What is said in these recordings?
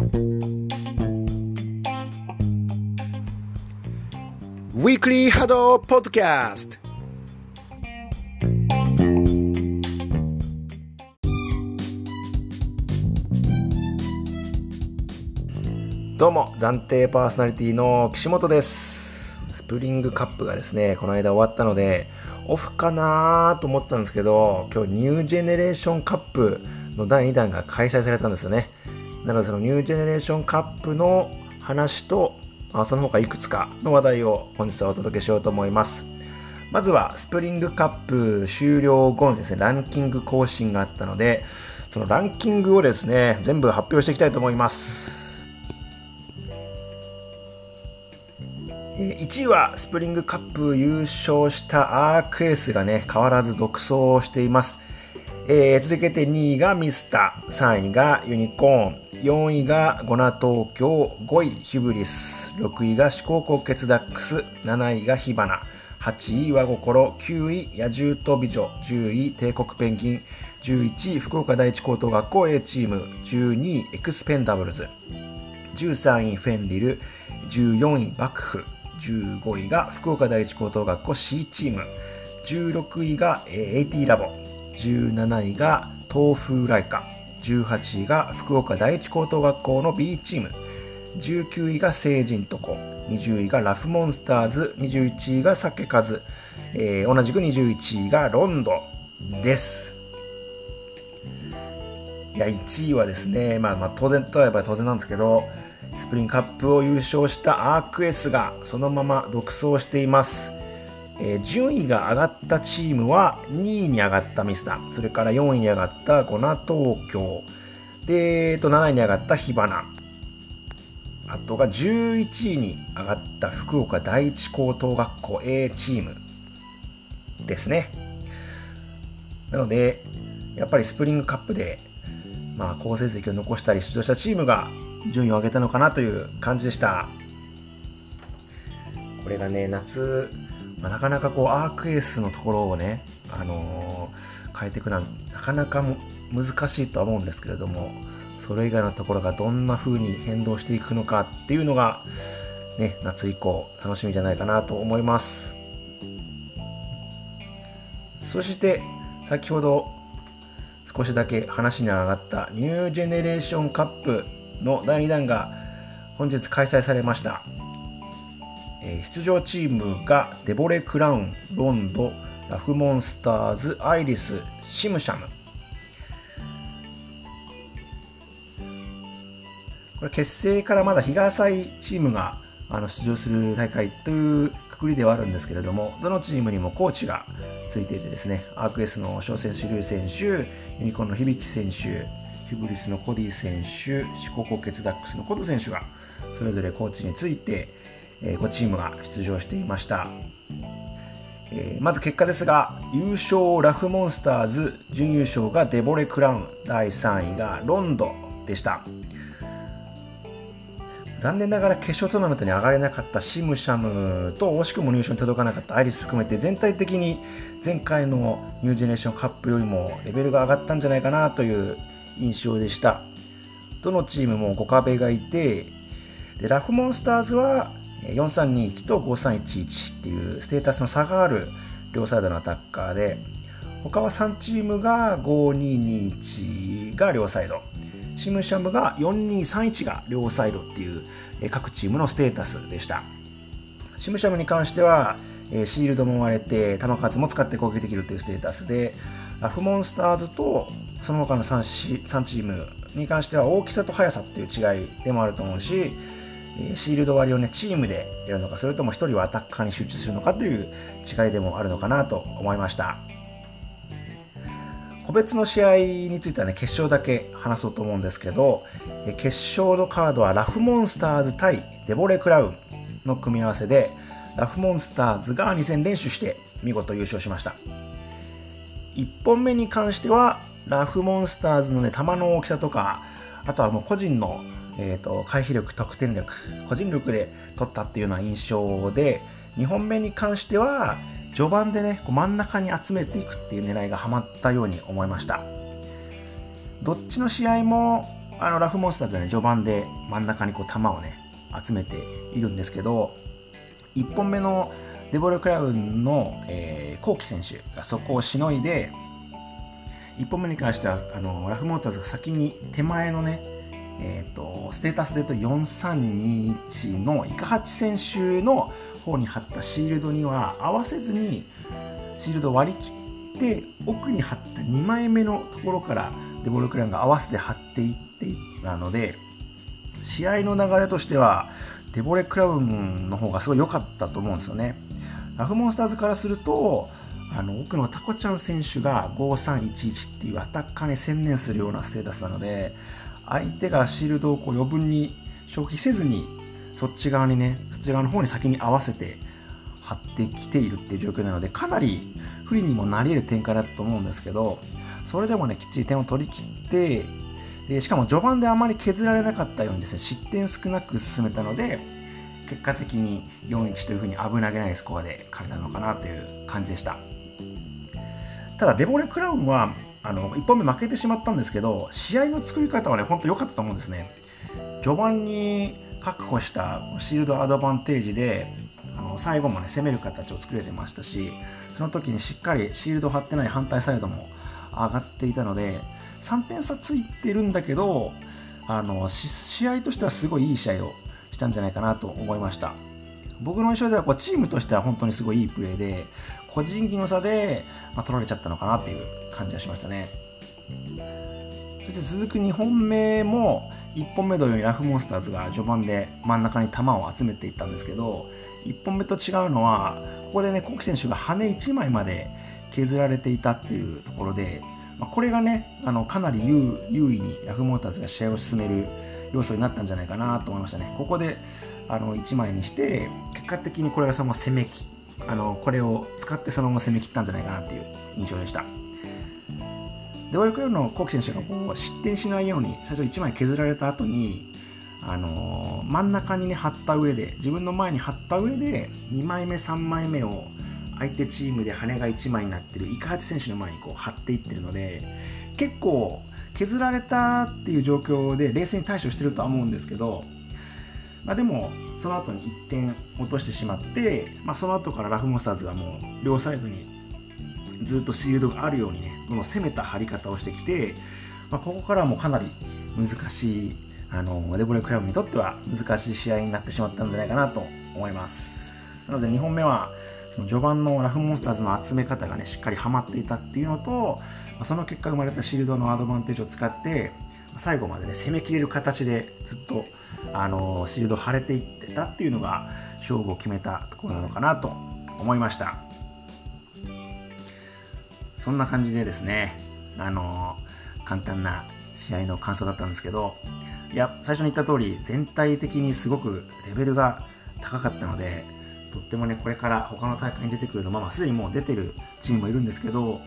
ウィークリー HADO ポッドキャストどうも暫定パーソナリティの岸本です。スプリングカップがですねこの間終わったのでオフかなと思ってたんですけど今日ニュージェネレーションカップの第2弾が開催されたんですよね。なのでそのニュージェネレーションカップの話とあその他いくつかの話題を本日はお届けしようと思います。まずはスプリングカップ終了後のですね、ランキング更新があったので、そのランキングをですね、全部発表していきたいと思います。1位はスプリングカップ優勝したアークエースがね、変わらず独走しています。えー、続けて2位がミスター、3位がユニコーン、4位がゴナ東京、5位ヒブリス、6位が四高高血ダックス、7位が火花、8位和心、9位野獣と美女、10位帝国ペンギン、11位福岡第一高等学校 A チーム、12位エクスペンダブルズ、13位フ。ェンリル、14位幕府、15位が福岡第一高等学校 C チーム、16位が AT ラボ、17位が東風ライカ、18位が福岡第一高等学校の B チーム、19位が成人とこ、20位がラフモンスターズ、21位が酒数、えー、同じく21位がロンドです。いや、1位はですね、まあ、まあ、当然とはやっぱ当然なんですけど、スプリンカップを優勝したアークエスがそのまま独走しています。えー、順位が上がったチームは2位に上がったミスター、それから4位に上がったゴナ東京、で、えっと、7位に上がった火花、あとが11位に上がった福岡第一高等学校 A チームですね。なので、やっぱりスプリングカップで、まあ、好成績を残したり出場したチームが順位を上げたのかなという感じでした。これがね、夏、まあ、なかなかこうアークエースのところをね、あのー、変えていくのはなかなか難しいとは思うんですけれども、それ以外のところがどんな風に変動していくのかっていうのが、ね、夏以降楽しみじゃないかなと思います。そして、先ほど少しだけ話に上がったニュージェネレーションカップの第2弾が本日開催されました。え出場チームがデボレ・クラウン、ロンド、ラフモンスターズ、アイリス、シムシャム。これ結成からまだ日が浅いチームがあの出場する大会というくくりではあるんですけれども、どのチームにもコーチがついていてですね、アークエスの翔選手、リュウ選手、ユニコーンの響選手、ヒブリスのコディ選手、四国高血ダックスのコト選手がそれぞれコーチについて、え5チームが出場していました。え、まず結果ですが、優勝ラフモンスターズ、準優勝がデボレ・クラウン、第3位がロンドでした。残念ながら決勝トーナメントに上がれなかったシムシャムと惜しくも入賞に届かなかったアイリス含めて全体的に前回のニュージェネレーションカップよりもレベルが上がったんじゃないかなという印象でした。どのチームも5壁がいて、でラフモンスターズは4321と5311っていうステータスの差がある両サイドのアタッカーで、他は3チームが5221が両サイド。シムシャムが4231が両サイドっていう各チームのステータスでした。シムシャムに関しては、シールドも割れて、球数も使って攻撃できるというステータスで、ラフモンスターズとその他の 3, 3チームに関しては大きさと速さっていう違いでもあると思うし、シールド割りをね、チームでやるのか、それとも1人はアタッカーに集中するのかという違いでもあるのかなと思いました。個別の試合についてはね、決勝だけ話そうと思うんですけど、決勝のカードはラフモンスターズ対デボレ・クラウンの組み合わせで、ラフモンスターズが2戦連取して見事優勝しました。1本目に関しては、ラフモンスターズのね、球の大きさとか、あとはもう個人の、えーと、回避力、得点力、個人力で取ったっていうような印象で、2本目に関しては、序盤でね、こう真ん中に集めていくっていう狙いがハマったように思いました。どっちの試合もあのラフモンスターズはね、序盤で真ん中にこう球をね、集めているんですけど、1本目のデボルクラウンの、えー、コウキ選手がそこをしのいで、1本目に関してはあのラフモンスターズが先に手前のね、えーと、ステータスで言うと4321のイカハチ選手の方に貼ったシールドには合わせずにシールド割り切って奥に貼った2枚目のところからデボルクラウンが合わせて貼っていっていたので試合の流れとしてはデボレクラウンの方がすごい良かったと思うんですよね。ラフモンスターズからするとあの奥のタコちゃん選手が5311っていうアタッカーに専念するようなステータスなので相手がシールドをこう余分に消費せずにそっち側にねそっち側の方に先に合わせて張ってきているっていう状況なのでかなり不利にもなり得る展開だったと思うんですけどそれでもねきっちり点を取り切ってでしかも序盤であまり削られなかったようにですね失点少なく進めたので結果的に4-1というふうに危なげないスコアで勝てたのかなという感じでした。ただデボレ・クラウンはあの1本目負けてしまったんですけど試合の作り方はね本当良かったと思うんですね。序盤に確保したシールドアドバンテージであの最後まで攻める形を作れてましたしその時にしっかりシールドを張ってない反対サイドも上がっていたので3点差ついてるんだけどあの試合としてはすごいいい試合をしたんじゃないかなと思いました。僕の印象ではこうチームとしては本当にすごいいいプレーで個人技の差で、まあ、取られちゃったのかなっていう感じがしましたね。そして続く2本目も1本目同様にラフモンスターズが序盤で真ん中に球を集めていったんですけど1本目と違うのはここでねコキ選手が羽1枚まで削られていたっていうところで、まあ、これがねあのかなり優位にラフモンスターズが試合を進める要素になったんじゃないかなと思いましたね。ここであの1枚にして結果的にこれがその攻めきあのこれを使ってそのまま攻め切ったんじゃないかなっていう印象でした。でオイクルのコキ選手がこう失点しないように最初1枚削られた後にあのー、真ん中にね貼った上で自分の前に貼った上で2枚目3枚目を相手チームで羽が1枚になってるイカハチ選手の前にこう張っていってるので結構削られたっていう状況で冷静に対処してるとは思うんですけど、まあ、でもその後に1点落としてしまって、まあ、その後からラフモンスターズがもう両サイドにずっとシールドがあるようにねこの攻めた張り方をしてきて、まあ、ここからもかなり難しいあのデボレクラブにとっては難しい試合になってしまったんじゃないかなと思います。なので2本目はその序盤のラフモンスターズの集め方がね、しっかりはまっていたっていうのと、その結果生まれたシールドのアドバンテージを使って、最後までね、攻めきれる形でずっと、あのシールド腫れていってたっていうのが、勝負を決めたところなのかなと思いました。そんな感じでですね、あの簡単な試合の感想だったんですけど、いや、最初に言った通り、全体的にすごくレベルが高かったので、とってもね、これから他の大会に出てくるの、まあ、まあ、すでにもう出てるチームもいるんですけど、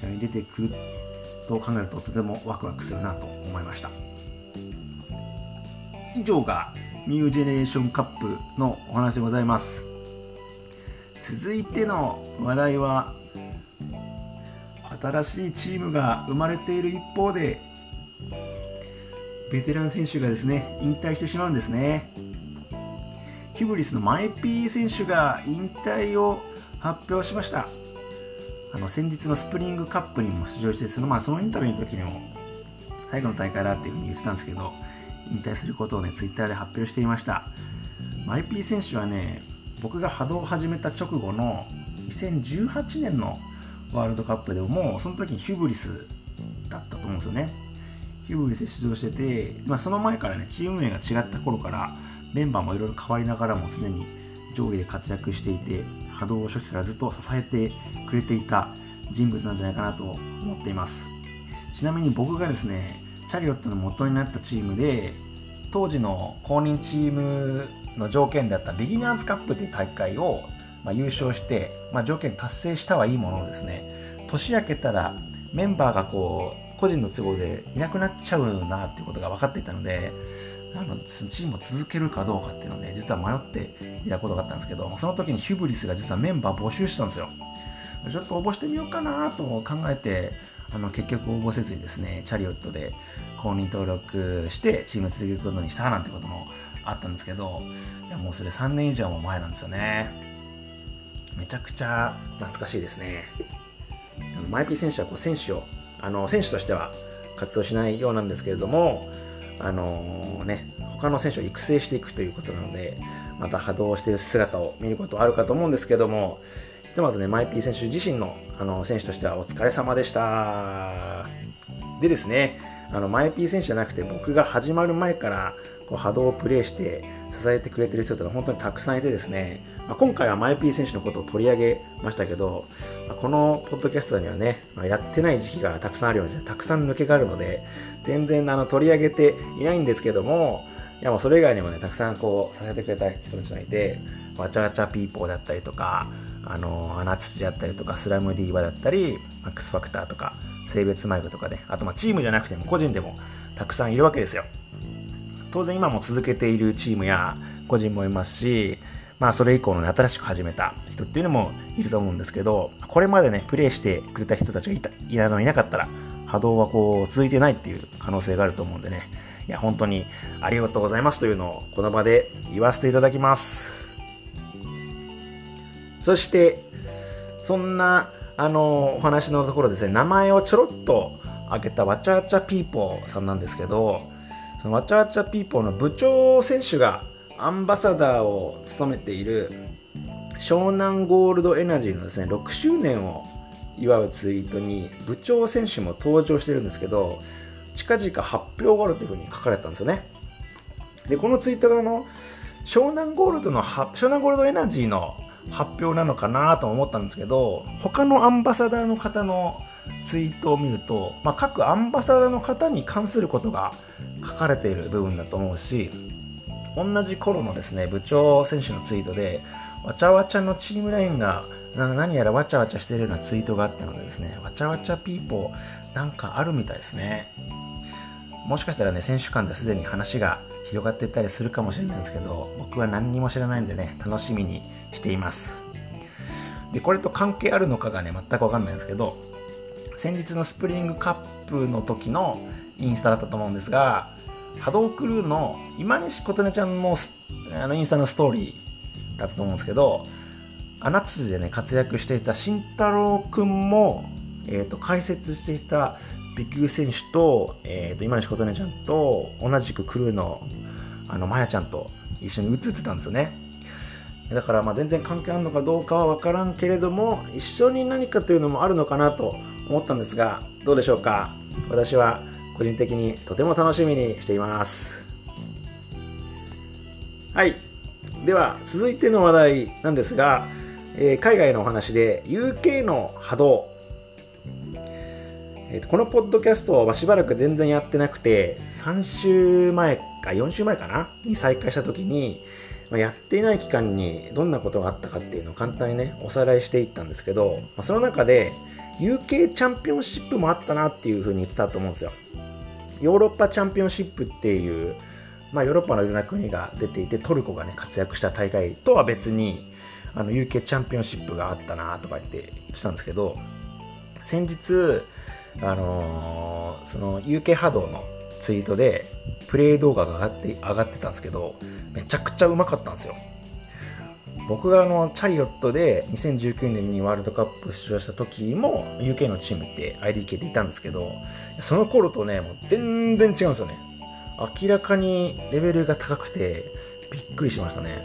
試合に出てくると考えるととてもワクワクするなと思いました。以上がニュージェネレーションカップのお話でございます。続いての話題は、新しいチームが生まれている一方で、ベテラン選手がですね、引退してしまうんですね。ヒブリスのマイピー選手が引退を発表しました。あの先日のスプリングカップにも出場してその,、まあ、そのインタビューの時にも最後の大会だっていうふうに言ってたんですけど引退することをねツイッターで発表していましたマイピー選手はね僕が波動を始めた直後の2018年のワールドカップでもその時にヒュブリスだったと思うんですよねヒュブリスで出場してて、まあ、その前からねチーム名が違った頃からメンバーもいろいろ変わりながらも常に上位で活躍していて波動を初期からずっと支えてくれていた人物なんじゃないかなと思っています。ちなみに僕がですねチャリオットの元になったチームで当時の公認チームの条件であったビギナーズカップという大会を、まあ、優勝して、まあ、条件達成したはいいもののですね年明けたらメンバーがこう個人の都合でいなくなっちゃうなっていうことが分かっていたのであのチームを続けるかどうかっていうので、実は迷っていたことがあったんですけど、その時にヒュブリスが実はメンバー募集したんですよ。ちょっと応募してみようかなと考えて、あの結局応募せずにですね、チャリオットで公認登録してチーム続けることにしたなんてこともあったんですけど、いやもうそれ3年以上も前なんですよね。めちゃくちゃ懐かしいですね。あのマイピー選手はこう選手を、あの選手としては活動しないようなんですけれども、あのー、ね、他の選手を育成していくということなので、また波動している姿を見ることはあるかと思うんですけども、ひとまずね、マイピー選手自身のあの選手としてはお疲れ様でした。でですね、あの、マイピー選手じゃなくて僕が始まる前からこう波動をプレイして支えてくれてる人ってのは本当にたくさんいてですね、まあ、今回はマイピー選手のことを取り上げましたけど、まあ、このポッドキャストにはね、まあ、やってない時期がたくさんあるようにですね、たくさん抜けがあるので、全然あの取り上げていないんですけども、いやもうそれ以外にもね、たくさんこう、させてくれた人たちがいて、わちゃわちゃピーポーだったりとか、あの、穴土だったりとか、スラムディーバだったり、マックスファクターとか、性別マイクとかね、あとまあチームじゃなくても個人でもたくさんいるわけですよ。当然今も続けているチームや個人もいますし、まあそれ以降の、ね、新しく始めた人っていうのもいると思うんですけど、これまでね、プレイしてくれた人たちがいた、いなのいなかったら、波動はこう続いてないっていう可能性があると思うんでね、いや、本当にありがとうございますというのをこの場で言わせていただきます。そして、そんな、あの、お話のところですね、名前をちょろっと挙げたわちゃわちゃピーポーさんなんですけど、そのわちゃわちゃピーポーの部長選手がアンバサダーを務めている湘南ゴールドエナジーのですね、6周年を祝うツイートに部長選手も登場してるんですけど、近々発表があるというふうに書かれたんですよね。で、このツイートがあの、湘南ゴールドの、湘南ゴールドエナジーの発表なのかなと思ったんですけど、他のアンバサダーの方のツイートを見ると、まあ、各アンバサダーの方に関することが書かれている部分だと思うし、同じ頃のですね、部長選手のツイートで、わちゃわちゃのチームラインが何やらわちゃわちゃしてるようなツイートがあったのでですね、わちゃわちゃピーポーなんかあるみたいですね。もしかしたらね、選手間ですでに話が広がっていったりするかもしれないんですけど、僕は何にも知らないんでね、楽しみにしています。で、これと関係あるのかがね、全くわかんないんですけど、先日のスプリングカップの時のインスタだったと思うんですが、波動クルーの今西琴音ちゃんのあのインスタのストーリーだったと思うんですけど、穴津でね、活躍していた慎太郎くんも、えっ、ー、と、解説していたビッグ選手と、えっ、ー、と、今西琴音ちゃんと、同じくクルーの、あの、まやちゃんと一緒に映ってたんですよね。だから、まあ、全然関係あるのかどうかはわからんけれども、一緒に何かというのもあるのかなと思ったんですが、どうでしょうか私は個人的にとても楽しみにしています。はい。では、続いての話題なんですが、えー、海外のお話で UK の波動。えーと、このポッドキャストはしばらく全然やってなくて、3週前か4週前かな？に再開した時に、まあ、やっていない期間にどんなことがあったかっていうのを簡単にね、おさらいしていったんですけど、まあ、その中で UK チャンピオンシップもあったなっていう風に言ってたと思うんですよ。ヨーロッパチャンピオンシップっていう、まあ、ヨーロッパのいろんな国が出ていて、トルコがね、活躍した大会とは別に、あの、UK チャンピオンシップがあったなとか言って言ってたんですけど、先日、あのー、その UK 波動のツイートで、プレイ動画が上がって、上がってたんですけど、めちゃくちゃうまかったんですよ。僕があの、チャリオットで2019年にワールドカップ出場した時も UK のチームって IDK でいたんですけど、その頃とね、もう全然違うんですよね。明らかにレベルが高くてびっくりしましたね。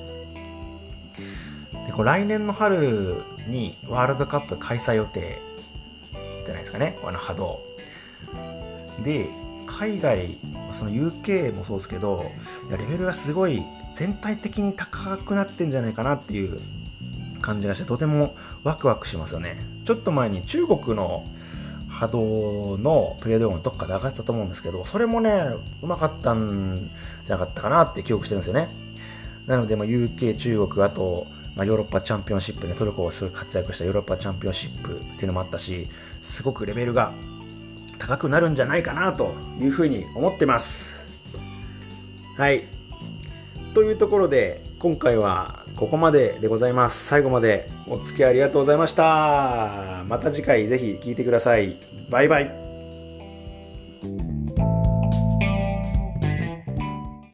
でこう来年の春にワールドカップ開催予定ゃないですかね、あの波動。で、海外、その UK もそうですけど、レベルがすごい全体的に高くなってんじゃないかなっていう感じがしてとてもワクワクしますよね。ちょっと前に中国の波動のプレイ動画のどっかで上がってたと思うんですけど、それもね、うまかったんじゃなかったかなって記憶してるんですよね。なので、ま、UK、中国、あと、まあ、ヨーロッパチャンピオンシップで、ね、トルコをすごい活躍したヨーロッパチャンピオンシップっていうのもあったし、すごくレベルが高くなるんじゃないかなというふうに思ってます。はい。というところで今回はここまででございます最後までお付き合いありがとうございましたまた次回ぜひ聴いてくださいバイバイ